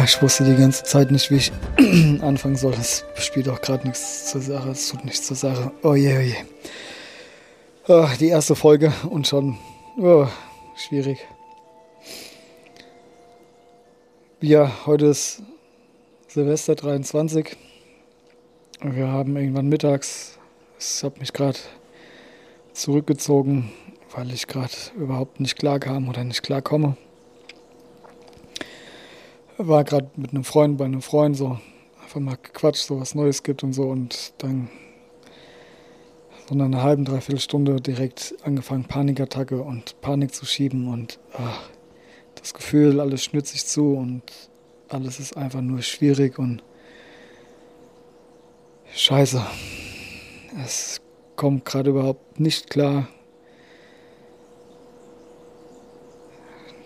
Ah, ich wusste die ganze Zeit nicht, wie ich anfangen soll. Das spielt auch gerade nichts zur Sache. Es tut nichts zur Sache. Oh je, oh je. Oh, die erste Folge und schon oh, schwierig. Ja, heute ist Silvester 23. Wir haben irgendwann mittags, ich habe mich gerade zurückgezogen, weil ich gerade überhaupt nicht klar kam oder nicht klar komme war gerade mit einem Freund bei einem Freund so einfach mal gequatscht, so was Neues gibt und so und dann so nach einer halben, dreiviertel Stunde direkt angefangen Panikattacke und Panik zu schieben und ach, das Gefühl, alles schnürt sich zu und alles ist einfach nur schwierig und scheiße. Es kommt gerade überhaupt nicht klar.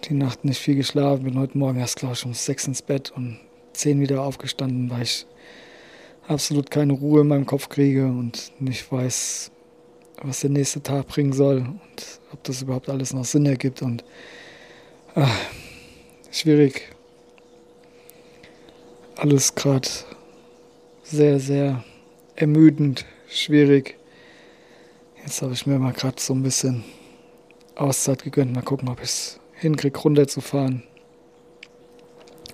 Die Nacht nicht viel geschlafen, bin heute Morgen erst, glaube ich, um sechs ins Bett und zehn wieder aufgestanden, weil ich absolut keine Ruhe in meinem Kopf kriege und nicht weiß, was der nächste Tag bringen soll und ob das überhaupt alles noch Sinn ergibt und ach, schwierig. Alles gerade sehr, sehr ermüdend, schwierig. Jetzt habe ich mir mal gerade so ein bisschen Auszeit gegönnt. Mal gucken, ob ich es hinkriege, runterzufahren.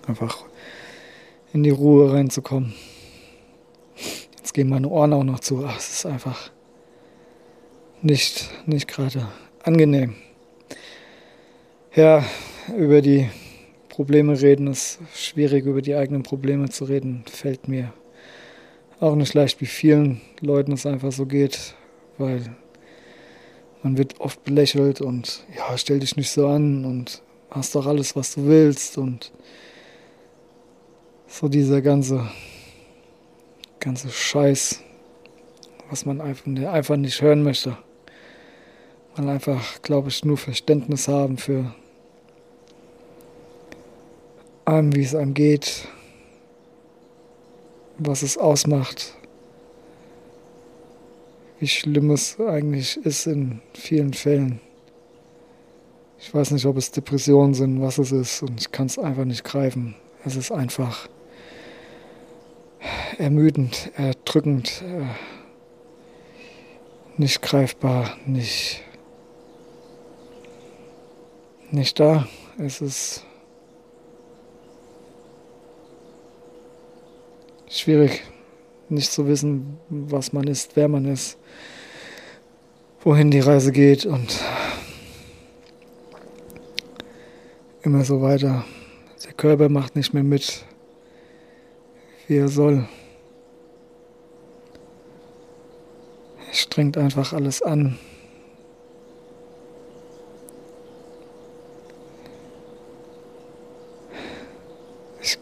Einfach in die Ruhe reinzukommen. Jetzt gehen meine Ohren auch noch zu. Ach, es ist einfach nicht, nicht gerade angenehm. Ja, über die Probleme reden ist schwierig, über die eigenen Probleme zu reden, fällt mir auch nicht leicht, wie vielen Leuten es einfach so geht, weil man wird oft belächelt und ja, stell dich nicht so an und hast doch alles, was du willst und so dieser ganze, ganze Scheiß, was man einfach, einfach nicht hören möchte. Man einfach, glaube ich, nur Verständnis haben für einem, wie es einem geht, was es ausmacht, wie schlimm es eigentlich ist in vielen Fällen. Ich weiß nicht, ob es Depressionen sind, was es ist, und ich kann es einfach nicht greifen. Es ist einfach ermüdend, erdrückend, äh, nicht greifbar, nicht, nicht da. Es ist schwierig nicht zu wissen, was man ist, wer man ist, wohin die Reise geht und immer so weiter. Der Körper macht nicht mehr mit, wie er soll. Er strengt einfach alles an. Ich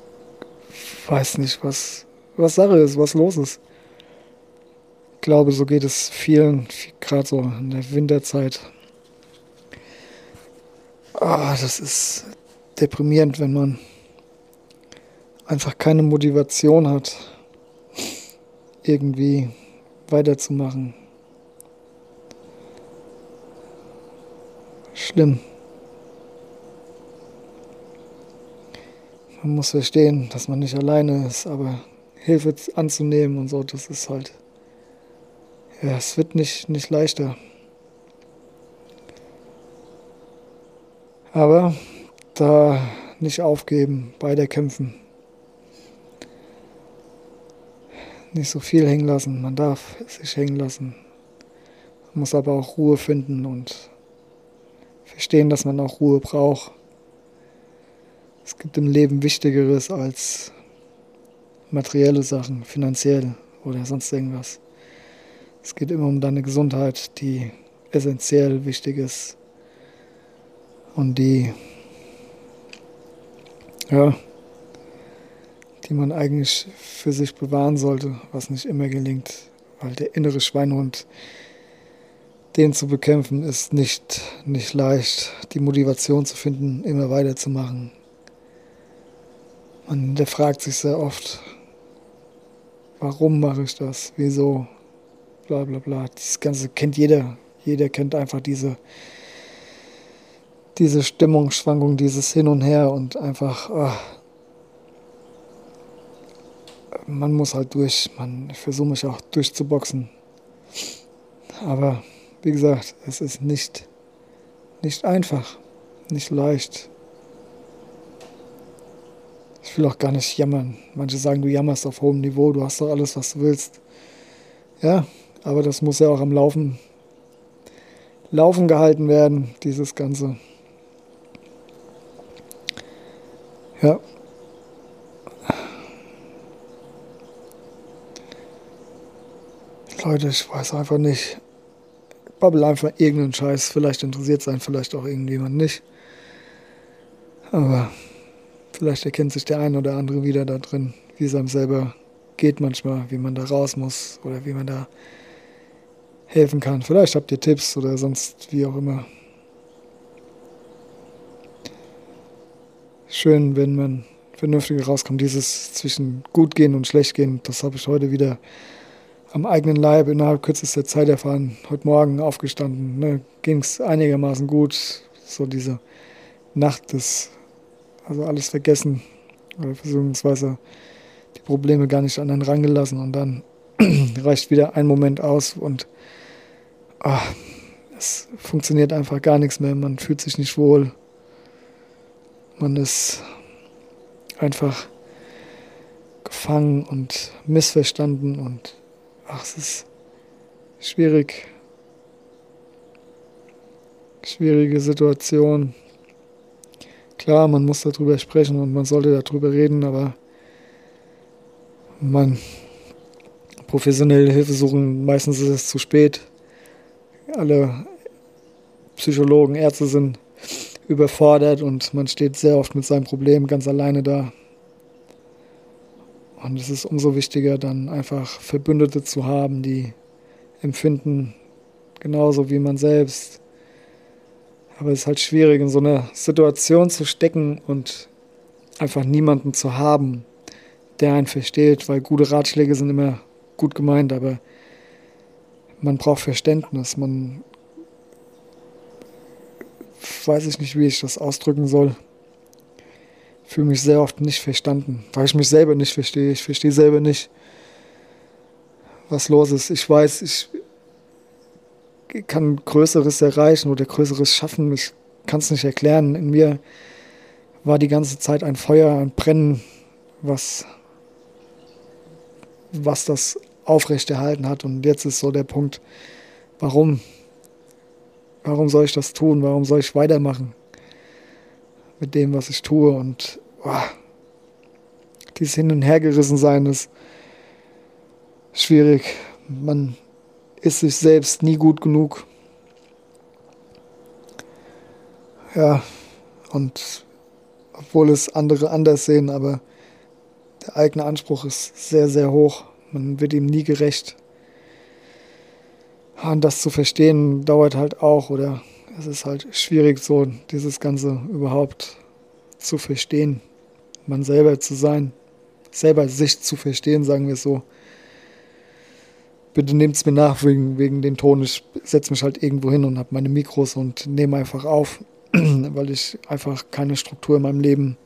weiß nicht, was was Sache ist, was los ist. Ich glaube, so geht es vielen, gerade so in der Winterzeit. Ah, das ist deprimierend, wenn man einfach keine Motivation hat, irgendwie weiterzumachen. Schlimm. Man muss verstehen, dass man nicht alleine ist, aber Hilfe anzunehmen und so, das ist halt, ja, es wird nicht, nicht leichter. Aber da nicht aufgeben, beide kämpfen. Nicht so viel hängen lassen, man darf sich hängen lassen. Man muss aber auch Ruhe finden und verstehen, dass man auch Ruhe braucht. Es gibt im Leben Wichtigeres als materielle Sachen, finanziell oder sonst irgendwas. Es geht immer um deine Gesundheit, die essentiell wichtig ist und die, ja, die man eigentlich für sich bewahren sollte, was nicht immer gelingt, weil der innere Schweinhund, den zu bekämpfen, ist nicht, nicht leicht, die Motivation zu finden, immer weiterzumachen. Man fragt sich sehr oft, warum mache ich das, wieso, bla bla bla. Das Ganze kennt jeder. Jeder kennt einfach diese, diese Stimmungsschwankung, dieses Hin und Her und einfach, ach, man muss halt durch. Man versuche mich auch durchzuboxen. Aber wie gesagt, es ist nicht, nicht einfach, nicht leicht. Will auch gar nicht jammern. Manche sagen, du jammerst auf hohem Niveau, du hast doch alles, was du willst. Ja, aber das muss ja auch am Laufen, Laufen gehalten werden, dieses Ganze. Ja. Leute, ich weiß einfach nicht. Ich babbel einfach irgendeinen Scheiß. Vielleicht interessiert es einen, vielleicht auch irgendjemand nicht. Aber vielleicht erkennt sich der eine oder andere wieder da drin, wie es einem selber geht manchmal, wie man da raus muss oder wie man da helfen kann. Vielleicht habt ihr Tipps oder sonst wie auch immer. Schön, wenn man vernünftig rauskommt. Dieses zwischen gut gehen und schlecht gehen, das habe ich heute wieder am eigenen Leib innerhalb kürzester Zeit erfahren. Heute Morgen aufgestanden, ne, ging es einigermaßen gut. So diese Nacht des, also alles vergessen oder beziehungsweise die Probleme gar nicht an einen rangelassen und dann reicht wieder ein Moment aus und oh, es funktioniert einfach gar nichts mehr. Man fühlt sich nicht wohl. Man ist einfach gefangen und missverstanden und ach, es ist schwierig. Schwierige Situation. Klar, man muss darüber sprechen und man sollte darüber reden, aber man professionelle Hilfe suchen, meistens ist es zu spät. Alle Psychologen, Ärzte sind überfordert und man steht sehr oft mit seinem Problem ganz alleine da. Und es ist umso wichtiger, dann einfach Verbündete zu haben, die empfinden genauso wie man selbst. Aber es ist halt schwierig, in so einer Situation zu stecken und einfach niemanden zu haben, der einen versteht, weil gute Ratschläge sind immer gut gemeint, aber man braucht Verständnis. Man weiß ich nicht, wie ich das ausdrücken soll fühle mich sehr oft nicht verstanden, weil ich mich selber nicht verstehe. Ich verstehe selber nicht, was los ist. Ich weiß, ich kann Größeres erreichen oder Größeres schaffen. Ich kann es nicht erklären. In mir war die ganze Zeit ein Feuer, ein Brennen, was, was das aufrechterhalten hat. Und jetzt ist so der Punkt, warum? Warum soll ich das tun? Warum soll ich weitermachen? mit dem, was ich tue. Und oh, dieses Hin- und Hergerissen sein ist schwierig. Man ist sich selbst nie gut genug. Ja, und obwohl es andere anders sehen, aber der eigene Anspruch ist sehr, sehr hoch. Man wird ihm nie gerecht. Und das zu verstehen dauert halt auch, oder es ist halt schwierig, so dieses Ganze überhaupt zu verstehen, man selber zu sein, selber sich zu verstehen, sagen wir es so. Bitte nehmt es mir nach wegen, wegen den Ton. Ich setze mich halt irgendwo hin und habe meine Mikros und nehme einfach auf, weil ich einfach keine Struktur in meinem Leben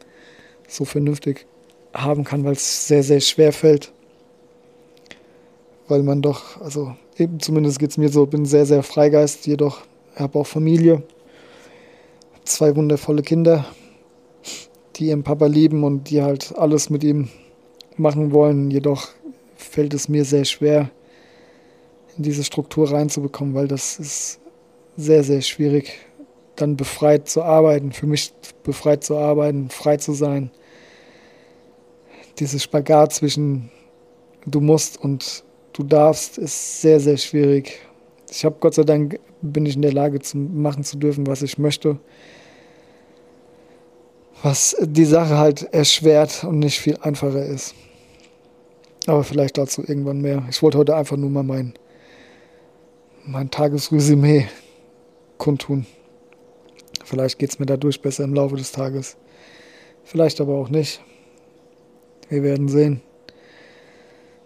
so vernünftig haben kann, weil es sehr, sehr schwer fällt. Weil man doch, also eben zumindest geht es mir so, bin sehr, sehr Freigeist, jedoch habe auch Familie, zwei wundervolle Kinder, die ihren Papa lieben und die halt alles mit ihm machen wollen. Jedoch fällt es mir sehr schwer, in diese Struktur reinzubekommen, weil das ist sehr, sehr schwierig, dann befreit zu arbeiten, für mich befreit zu arbeiten, frei zu sein. Dieses Spagat zwischen du musst und du darfst ist sehr, sehr schwierig. Ich habe Gott sei Dank bin ich in der Lage zu machen zu dürfen, was ich möchte. Was die Sache halt erschwert und nicht viel einfacher ist. Aber vielleicht dazu irgendwann mehr. Ich wollte heute einfach nur mal mein, mein Tagesresümee kundtun. Vielleicht geht es mir dadurch besser im Laufe des Tages. Vielleicht aber auch nicht. Wir werden sehen.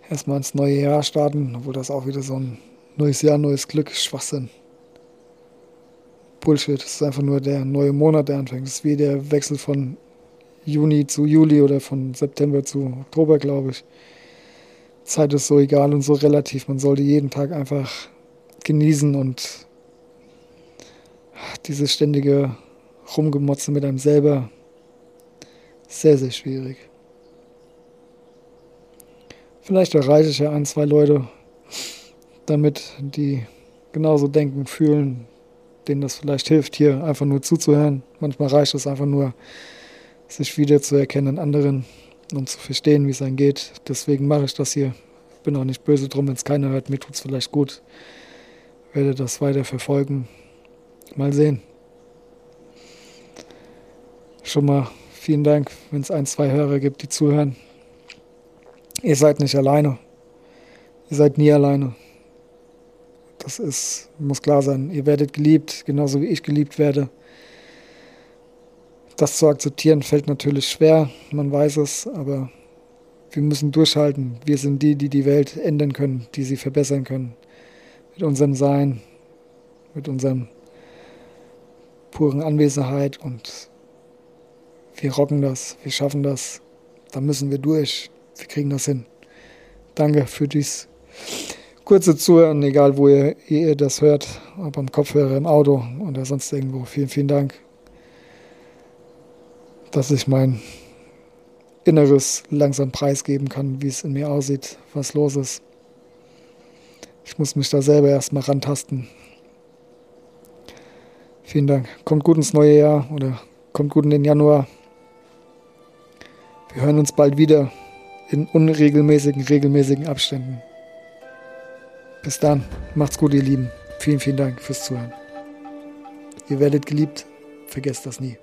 Erstmal ins neue Jahr starten, obwohl das auch wieder so ein neues Jahr, neues Glück, Schwachsinn. Bullshit. Es ist einfach nur der neue Monat, der anfängt. Es ist wie der Wechsel von Juni zu Juli oder von September zu Oktober, glaube ich. Zeit ist so egal und so relativ. Man sollte jeden Tag einfach genießen und dieses ständige Rumgemotze mit einem selber sehr, sehr schwierig. Vielleicht erreiche ich ja ein, zwei Leute damit, die genauso denken, fühlen, denen das vielleicht hilft, hier einfach nur zuzuhören. Manchmal reicht es einfach nur, sich wiederzuerkennen in anderen und zu verstehen, wie es einem geht. Deswegen mache ich das hier. Bin auch nicht böse drum, wenn es keiner hört. Mir tut es vielleicht gut. Werde das weiter verfolgen. Mal sehen. Schon mal vielen Dank, wenn es ein, zwei Hörer gibt, die zuhören. Ihr seid nicht alleine. Ihr seid nie alleine. Das ist, muss klar sein. Ihr werdet geliebt, genauso wie ich geliebt werde. Das zu akzeptieren fällt natürlich schwer, man weiß es, aber wir müssen durchhalten. Wir sind die, die die Welt ändern können, die sie verbessern können. Mit unserem Sein, mit unserem puren Anwesenheit und wir rocken das, wir schaffen das. Da müssen wir durch. Wir kriegen das hin. Danke für dies kurze Zuhören, egal wo ihr, ihr das hört, ob am Kopfhörer, im Auto oder sonst irgendwo. Vielen, vielen Dank, dass ich mein Inneres langsam preisgeben kann, wie es in mir aussieht, was los ist. Ich muss mich da selber erstmal rantasten. Vielen Dank. Kommt gut ins neue Jahr oder kommt gut in den Januar. Wir hören uns bald wieder in unregelmäßigen, regelmäßigen Abständen. Bis dann, macht's gut, ihr Lieben. Vielen, vielen Dank fürs Zuhören. Ihr werdet geliebt, vergesst das nie.